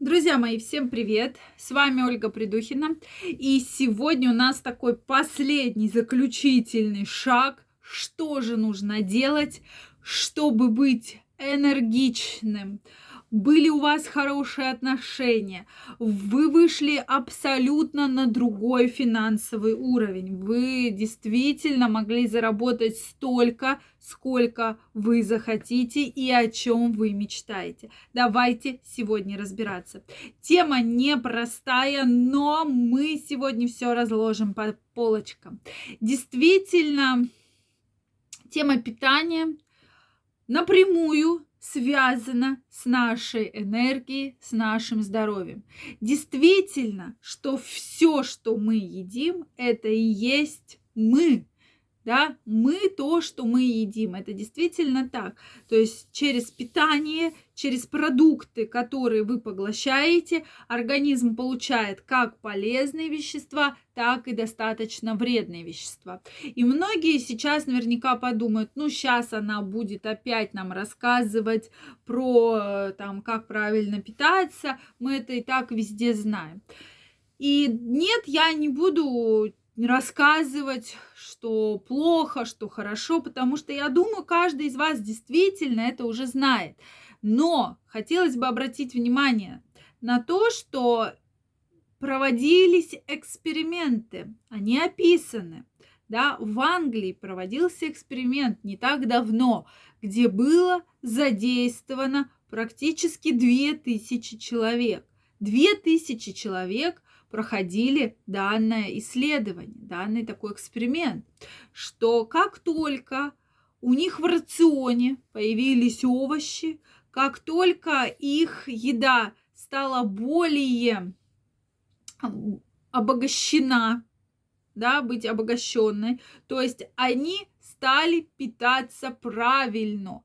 Друзья мои, всем привет! С вами Ольга Придухина. И сегодня у нас такой последний заключительный шаг. Что же нужно делать, чтобы быть энергичным, были у вас хорошие отношения, вы вышли абсолютно на другой финансовый уровень, вы действительно могли заработать столько, сколько вы захотите и о чем вы мечтаете. Давайте сегодня разбираться. Тема непростая, но мы сегодня все разложим по полочкам. Действительно, тема питания напрямую связано с нашей энергией, с нашим здоровьем. Действительно, что все, что мы едим, это и есть мы да, мы то, что мы едим, это действительно так. То есть через питание, через продукты, которые вы поглощаете, организм получает как полезные вещества, так и достаточно вредные вещества. И многие сейчас наверняка подумают, ну сейчас она будет опять нам рассказывать про там, как правильно питаться, мы это и так везде знаем. И нет, я не буду рассказывать, что плохо, что хорошо, потому что я думаю, каждый из вас действительно это уже знает. Но хотелось бы обратить внимание на то, что проводились эксперименты, они описаны. Да, в Англии проводился эксперимент не так давно, где было задействовано практически 2000 человек. 2000 человек проходили данное исследование, данный такой эксперимент, что как только у них в рационе появились овощи, как только их еда стала более обогащена, да, быть обогащенной, то есть они стали питаться правильно,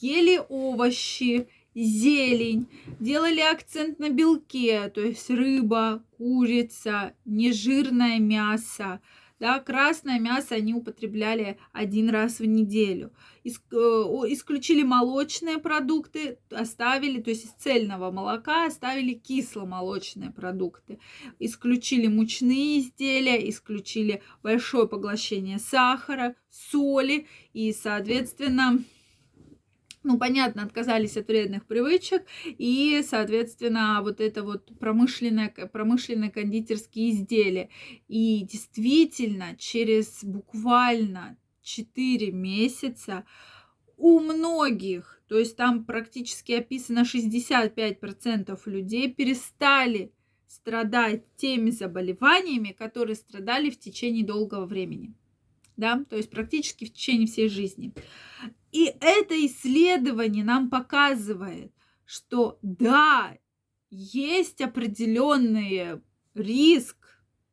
ели овощи, зелень, делали акцент на белке, то есть рыба, курица, нежирное мясо, да, красное мясо они употребляли один раз в неделю. Э, исключили молочные продукты, оставили, то есть из цельного молока оставили кисломолочные продукты. Исключили мучные изделия, исключили большое поглощение сахара, соли и, соответственно, ну, понятно, отказались от вредных привычек, и, соответственно, вот это вот промышленное, промышленные кондитерские изделия. И действительно, через буквально 4 месяца у многих, то есть там практически описано 65% людей перестали страдать теми заболеваниями, которые страдали в течение долгого времени. Да, то есть практически в течение всей жизни. И это исследование нам показывает, что да, есть определенный риск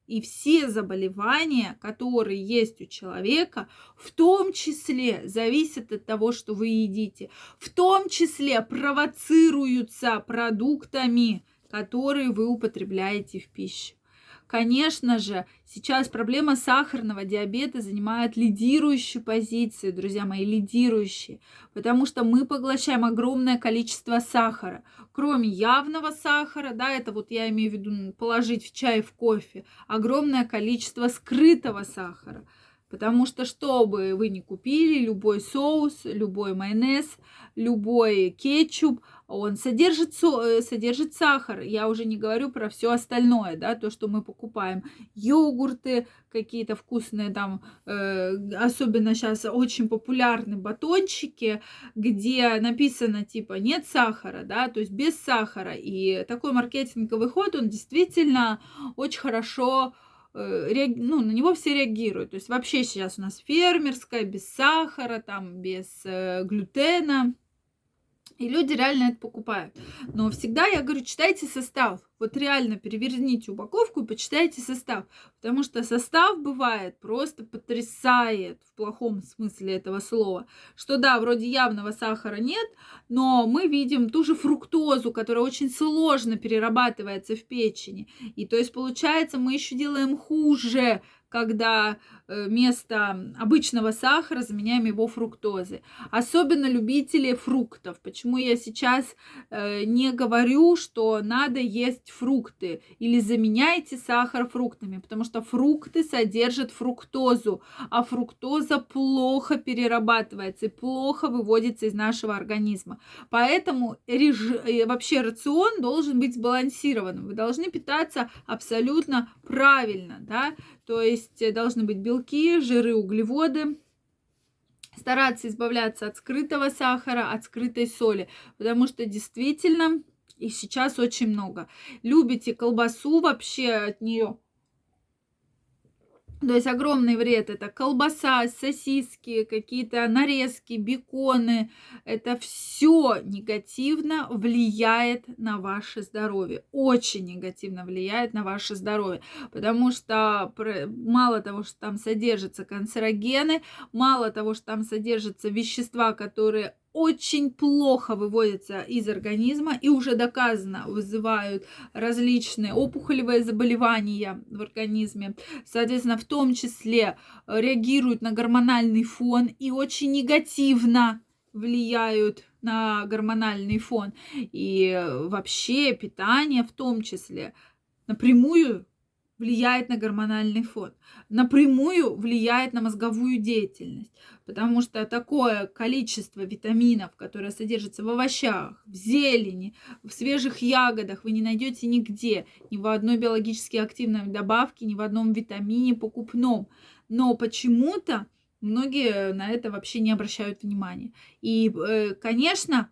и все заболевания, которые есть у человека, в том числе зависят от того, что вы едите, в том числе провоцируются продуктами, которые вы употребляете в пищу. Конечно же, сейчас проблема сахарного диабета занимает лидирующую позицию, друзья мои, лидирующие, потому что мы поглощаем огромное количество сахара. Кроме явного сахара, да, это вот я имею в виду положить в чай, в кофе, огромное количество скрытого сахара. Потому что, что бы вы ни купили, любой соус, любой майонез, любой кетчуп, он содержит, э, содержит сахар. Я уже не говорю про все остальное, да, то, что мы покупаем. Йогурты, какие-то вкусные там, э, особенно сейчас очень популярны батончики, где написано типа нет сахара, да, то есть без сахара. И такой маркетинговый ход, он действительно очень хорошо э, ну, на него все реагируют. То есть вообще сейчас у нас фермерская, без сахара, там, без э, глютена. И люди реально это покупают. Но всегда я говорю, читайте состав. Вот реально переверните упаковку и почитайте состав. Потому что состав бывает просто потрясает в плохом смысле этого слова. Что да, вроде явного сахара нет, но мы видим ту же фруктозу, которая очень сложно перерабатывается в печени. И то есть получается мы еще делаем хуже когда вместо обычного сахара заменяем его фруктозой. Особенно любители фруктов. Почему я сейчас э, не говорю, что надо есть фрукты или заменяйте сахар фруктами, потому что фрукты содержат фруктозу, а фруктоза плохо перерабатывается и плохо выводится из нашего организма. Поэтому реж... Э, вообще рацион должен быть сбалансированным. Вы должны питаться абсолютно правильно, да, то есть э, должны быть белки, жиры, углеводы, стараться избавляться от скрытого сахара, от скрытой соли, потому что действительно и сейчас очень много. Любите колбасу вообще от нее то есть огромный вред это колбаса, сосиски, какие-то нарезки, беконы. Это все негативно влияет на ваше здоровье. Очень негативно влияет на ваше здоровье. Потому что мало того, что там содержатся канцерогены, мало того, что там содержатся вещества, которые очень плохо выводятся из организма и уже доказано вызывают различные опухолевые заболевания в организме. Соответственно, в том числе э, реагируют на гормональный фон и очень негативно влияют на гормональный фон. И э, вообще питание в том числе напрямую влияет на гормональный фон, напрямую влияет на мозговую деятельность, потому что такое количество витаминов, которые содержатся в овощах, в зелени, в свежих ягодах, вы не найдете нигде, ни в одной биологически активной добавке, ни в одном витамине покупном. Но почему-то многие на это вообще не обращают внимания. И, э, конечно,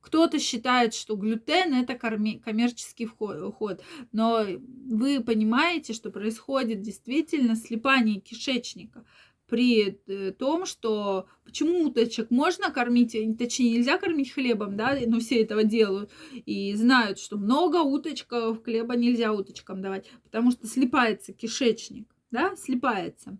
кто-то считает, что глютен это коммерческий вход, но вы понимаете, что происходит действительно слепание кишечника при э, том, что почему уточек можно кормить, точнее нельзя кормить хлебом, да, но все этого делают и знают, что много уточков, хлеба нельзя уточкам давать, потому что слипается кишечник, да, слипается.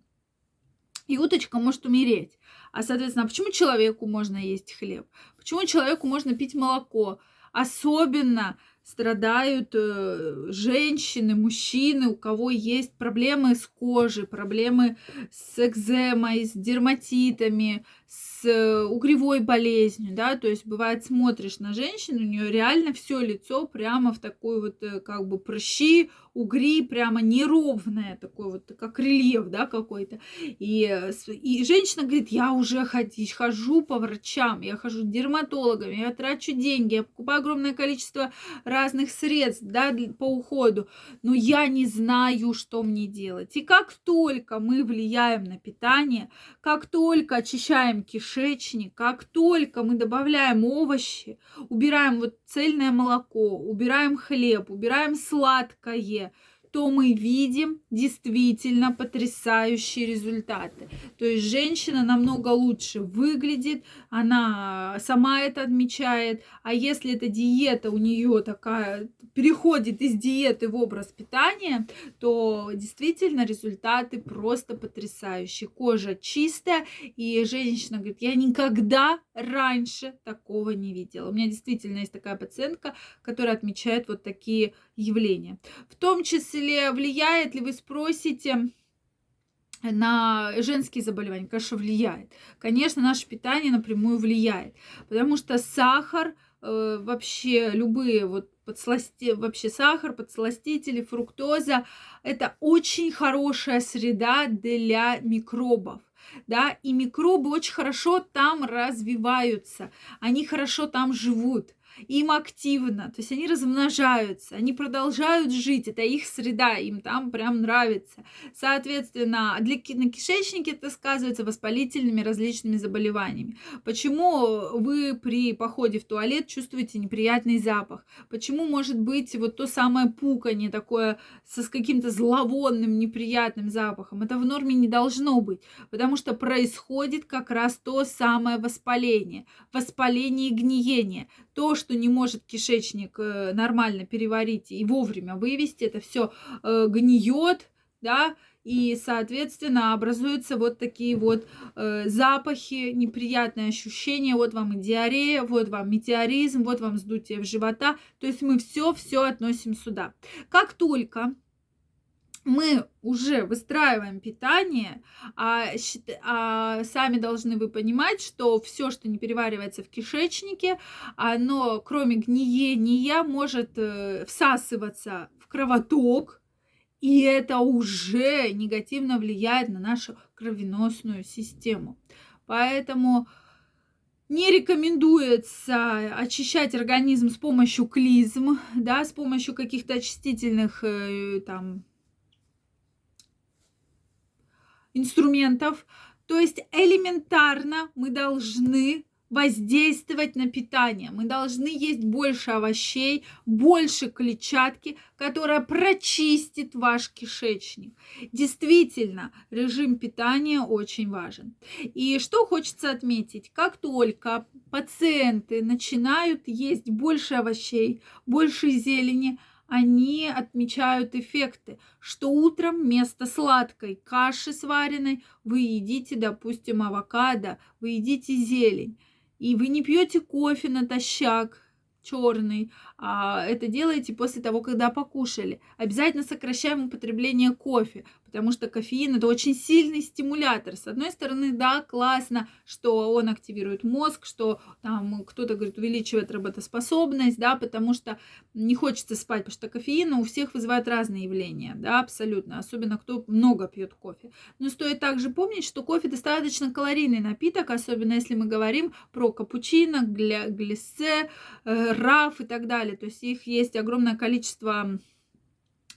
И уточка может умереть. А, соответственно, почему человеку можно есть хлеб? Почему человеку можно пить молоко? Особенно страдают э, женщины, мужчины, у кого есть проблемы с кожей, проблемы с экземой, с дерматитами, с э, угревой болезнью, да, то есть бывает смотришь на женщину, у нее реально все лицо прямо в такой вот э, как бы прыщи, угри, прямо неровное, такой вот как рельеф, да, какой-то. И, э, и женщина говорит, я уже ходить, хожу по врачам, я хожу дерматологам, я трачу деньги, я покупаю огромное количество разных средств, да, по уходу, но я не знаю, что мне делать. И как только мы влияем на питание, как только очищаем кишечник, как только мы добавляем овощи, убираем вот цельное молоко, убираем хлеб, убираем сладкое, є то мы видим действительно потрясающие результаты. То есть женщина намного лучше выглядит, она сама это отмечает, а если эта диета у нее такая переходит из диеты в образ питания, то действительно результаты просто потрясающие. Кожа чистая, и женщина говорит, я никогда раньше такого не видела. У меня действительно есть такая пациентка, которая отмечает вот такие явления. В том числе влияет ли вы спросите, на женские заболевания, конечно, влияет. Конечно, наше питание напрямую влияет, потому что сахар, э, вообще любые вот подсласти... вообще сахар, подсластители, фруктоза, это очень хорошая среда для микробов. Да, и микробы очень хорошо там развиваются, они хорошо там живут им активно, то есть они размножаются, они продолжают жить, это их среда, им там прям нравится. Соответственно, для, на кишечнике это сказывается воспалительными различными заболеваниями. Почему вы при походе в туалет чувствуете неприятный запах? Почему может быть вот то самое пукание такое со, с каким-то зловонным неприятным запахом? Это в норме не должно быть, потому что происходит как раз то самое воспаление, воспаление и гниение. То, что не может кишечник э, нормально переварить и вовремя вывести, это все э, гниет, да, и, соответственно, образуются вот такие вот э, запахи, неприятные ощущения. Вот вам и диарея, вот вам метеоризм, вот вам сдутие в живота. То есть мы все-все относим сюда. Как только мы уже выстраиваем питание, а, а сами должны вы понимать, что все, что не переваривается в кишечнике, оно, кроме гниения, может э, всасываться в кровоток, и это уже негативно влияет на нашу кровеносную систему. Поэтому не рекомендуется очищать организм с помощью клизм, да, с помощью каких-то очистительных э, там инструментов. То есть элементарно мы должны воздействовать на питание. Мы должны есть больше овощей, больше клетчатки, которая прочистит ваш кишечник. Действительно, режим питания очень важен. И что хочется отметить, как только пациенты начинают есть больше овощей, больше зелени, они отмечают эффекты, что утром вместо сладкой каши сваренной вы едите, допустим, авокадо, вы едите зелень, и вы не пьете кофе натощак, черный. А это делаете после того, когда покушали. Обязательно сокращаем употребление кофе, потому что кофеин это очень сильный стимулятор. С одной стороны, да, классно, что он активирует мозг, что там кто-то говорит увеличивает работоспособность, да, потому что не хочется спать, потому что кофеин у всех вызывает разные явления, да, абсолютно, особенно кто много пьет кофе. Но стоит также помнить, что кофе достаточно калорийный напиток, особенно если мы говорим про капучино, гля, глиссе, э, раф и так далее. То есть их есть огромное количество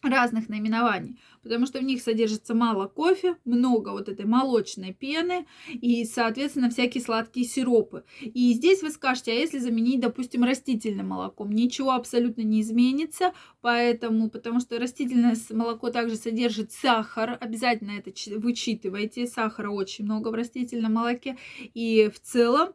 разных наименований, потому что в них содержится мало кофе, много вот этой молочной пены и, соответственно, всякие сладкие сиропы. И здесь вы скажете, а если заменить, допустим, растительным молоком? Ничего абсолютно не изменится, поэтому, потому что растительное молоко также содержит сахар, обязательно это вычитывайте, сахара очень много в растительном молоке, и в целом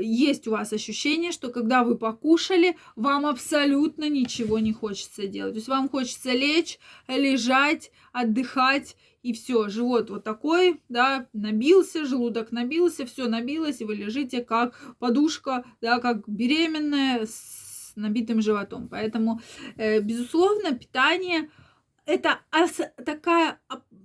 есть у вас ощущение, что когда вы покушали, вам абсолютно ничего не хочется делать. То есть вам хочется лечь, лежать, отдыхать, и все, живот вот такой, да, набился, желудок набился, все набилось, и вы лежите как подушка, да, как беременная с набитым животом. Поэтому, э, безусловно, питание это такая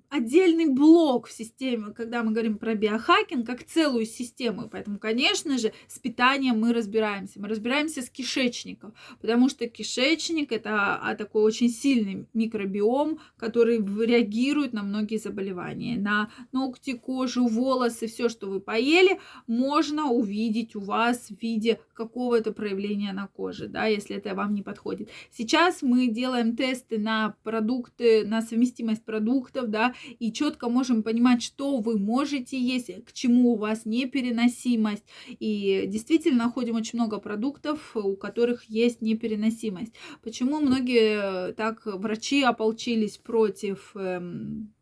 отдельный блок в системе, когда мы говорим про биохакинг, как целую систему. Поэтому, конечно же, с питанием мы разбираемся. Мы разбираемся с кишечником, потому что кишечник это а, такой очень сильный микробиом, который реагирует на многие заболевания. На ногти, кожу, волосы, все, что вы поели, можно увидеть у вас в виде какого-то проявления на коже, да, если это вам не подходит. Сейчас мы делаем тесты на продукты, на совместимость продуктов, да, и четко можем понимать, что вы можете есть, к чему у вас непереносимость. И действительно находим очень много продуктов, у которых есть непереносимость. Почему многие так врачи ополчились против эм,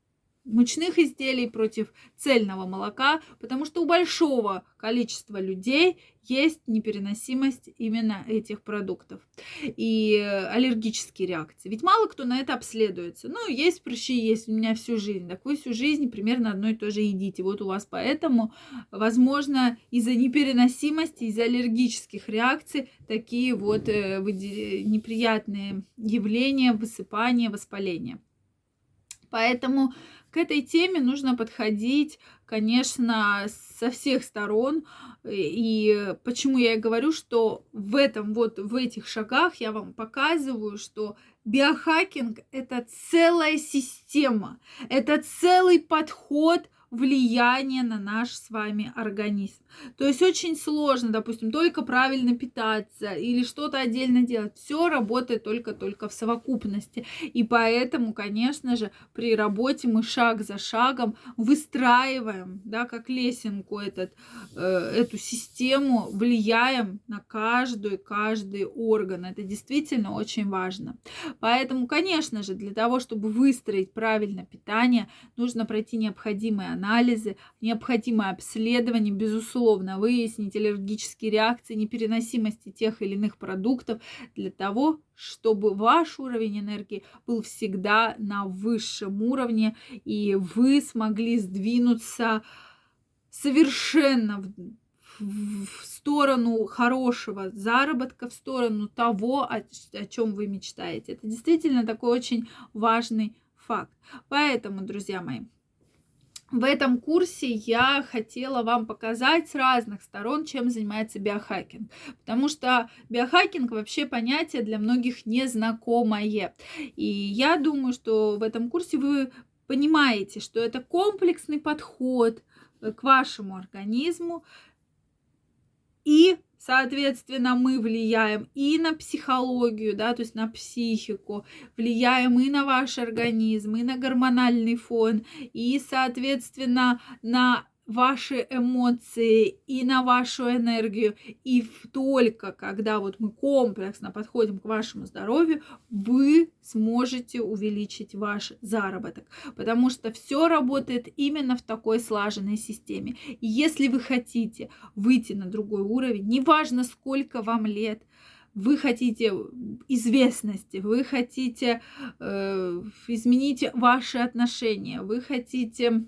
мучных изделий, против цельного молока, потому что у большого количества людей есть непереносимость именно этих продуктов и аллергические реакции. Ведь мало кто на это обследуется. Ну, есть прыщи, есть у меня всю жизнь. Так вы всю жизнь примерно одно и то же едите. Вот у вас поэтому, возможно, из-за непереносимости, из-за аллергических реакций такие вот э, неприятные явления, высыпания, воспаления. Поэтому к этой теме нужно подходить, конечно, со всех сторон. И почему я и говорю, что в этом вот, в этих шагах я вам показываю, что биохакинг – это целая система, это целый подход – влияние на наш с вами организм. То есть очень сложно, допустим, только правильно питаться или что-то отдельно делать. Все работает только-только в совокупности. И поэтому, конечно же, при работе мы шаг за шагом выстраиваем, да, как лесенку этот, э, эту систему, влияем на каждый, каждый орган. Это действительно очень важно. Поэтому, конечно же, для того, чтобы выстроить правильно питание, нужно пройти необходимые анализы, необходимое обследование, безусловно, выяснить аллергические реакции, непереносимости тех или иных продуктов для того, чтобы ваш уровень энергии был всегда на высшем уровне, и вы смогли сдвинуться совершенно в, сторону хорошего заработка, в сторону того, о, о чем вы мечтаете. Это действительно такой очень важный факт. Поэтому, друзья мои, в этом курсе я хотела вам показать с разных сторон, чем занимается биохакинг. Потому что биохакинг вообще понятие для многих незнакомое. И я думаю, что в этом курсе вы понимаете, что это комплексный подход к вашему организму. И Соответственно, мы влияем и на психологию, да, то есть на психику, влияем и на ваш организм, и на гормональный фон, и, соответственно, на ваши эмоции и на вашу энергию. И только когда вот мы комплексно подходим к вашему здоровью, вы сможете увеличить ваш заработок. Потому что все работает именно в такой слаженной системе. И если вы хотите выйти на другой уровень, неважно сколько вам лет, вы хотите известности, вы хотите э, изменить ваши отношения, вы хотите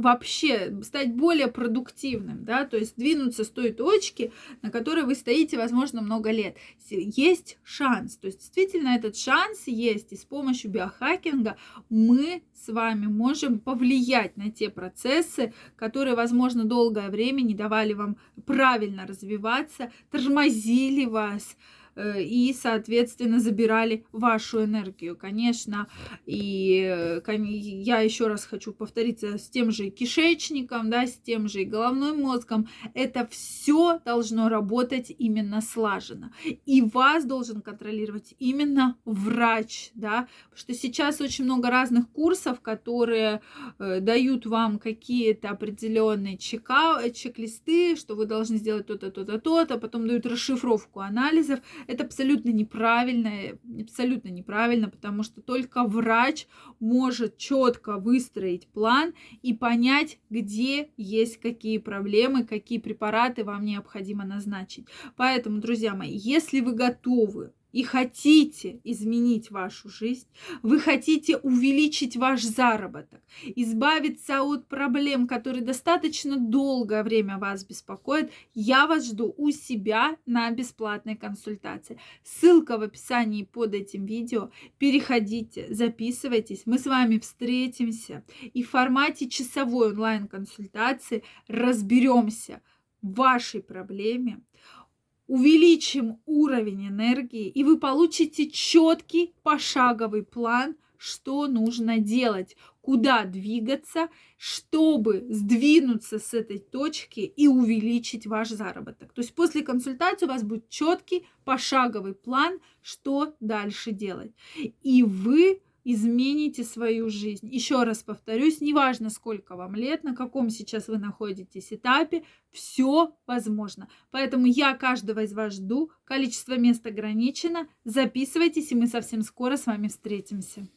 вообще стать более продуктивным, да, то есть двинуться с той точки, на которой вы стоите, возможно, много лет. Есть шанс, то есть действительно этот шанс есть, и с помощью биохакинга мы с вами можем повлиять на те процессы, которые, возможно, долгое время не давали вам правильно развиваться, тормозили вас, и, соответственно, забирали вашу энергию, конечно. И э, я еще раз хочу повториться с тем же кишечником, да, с тем же и головным мозгом. Это все должно работать именно слаженно. И вас должен контролировать именно врач, да, потому что сейчас очень много разных курсов, которые э, дают вам какие-то определенные чек-листы, что вы должны сделать то-то, то-то, то-то, потом дают расшифровку анализов. Это абсолютно неправильно, абсолютно неправильно, потому что только врач может четко выстроить план и понять, где есть какие проблемы, какие препараты вам необходимо назначить. Поэтому, друзья мои, если вы готовы и хотите изменить вашу жизнь, вы хотите увеличить ваш заработок, избавиться от проблем, которые достаточно долгое время вас беспокоят, я вас жду у себя на бесплатной консультации. Ссылка в описании под этим видео. Переходите, записывайтесь, мы с вами встретимся и в формате часовой онлайн-консультации разберемся в вашей проблеме, увеличим уровень энергии, и вы получите четкий пошаговый план, что нужно делать, куда двигаться, чтобы сдвинуться с этой точки и увеличить ваш заработок. То есть после консультации у вас будет четкий пошаговый план, что дальше делать. И вы измените свою жизнь. Еще раз повторюсь, неважно, сколько вам лет, на каком сейчас вы находитесь этапе, все возможно. Поэтому я каждого из вас жду. Количество мест ограничено. Записывайтесь, и мы совсем скоро с вами встретимся.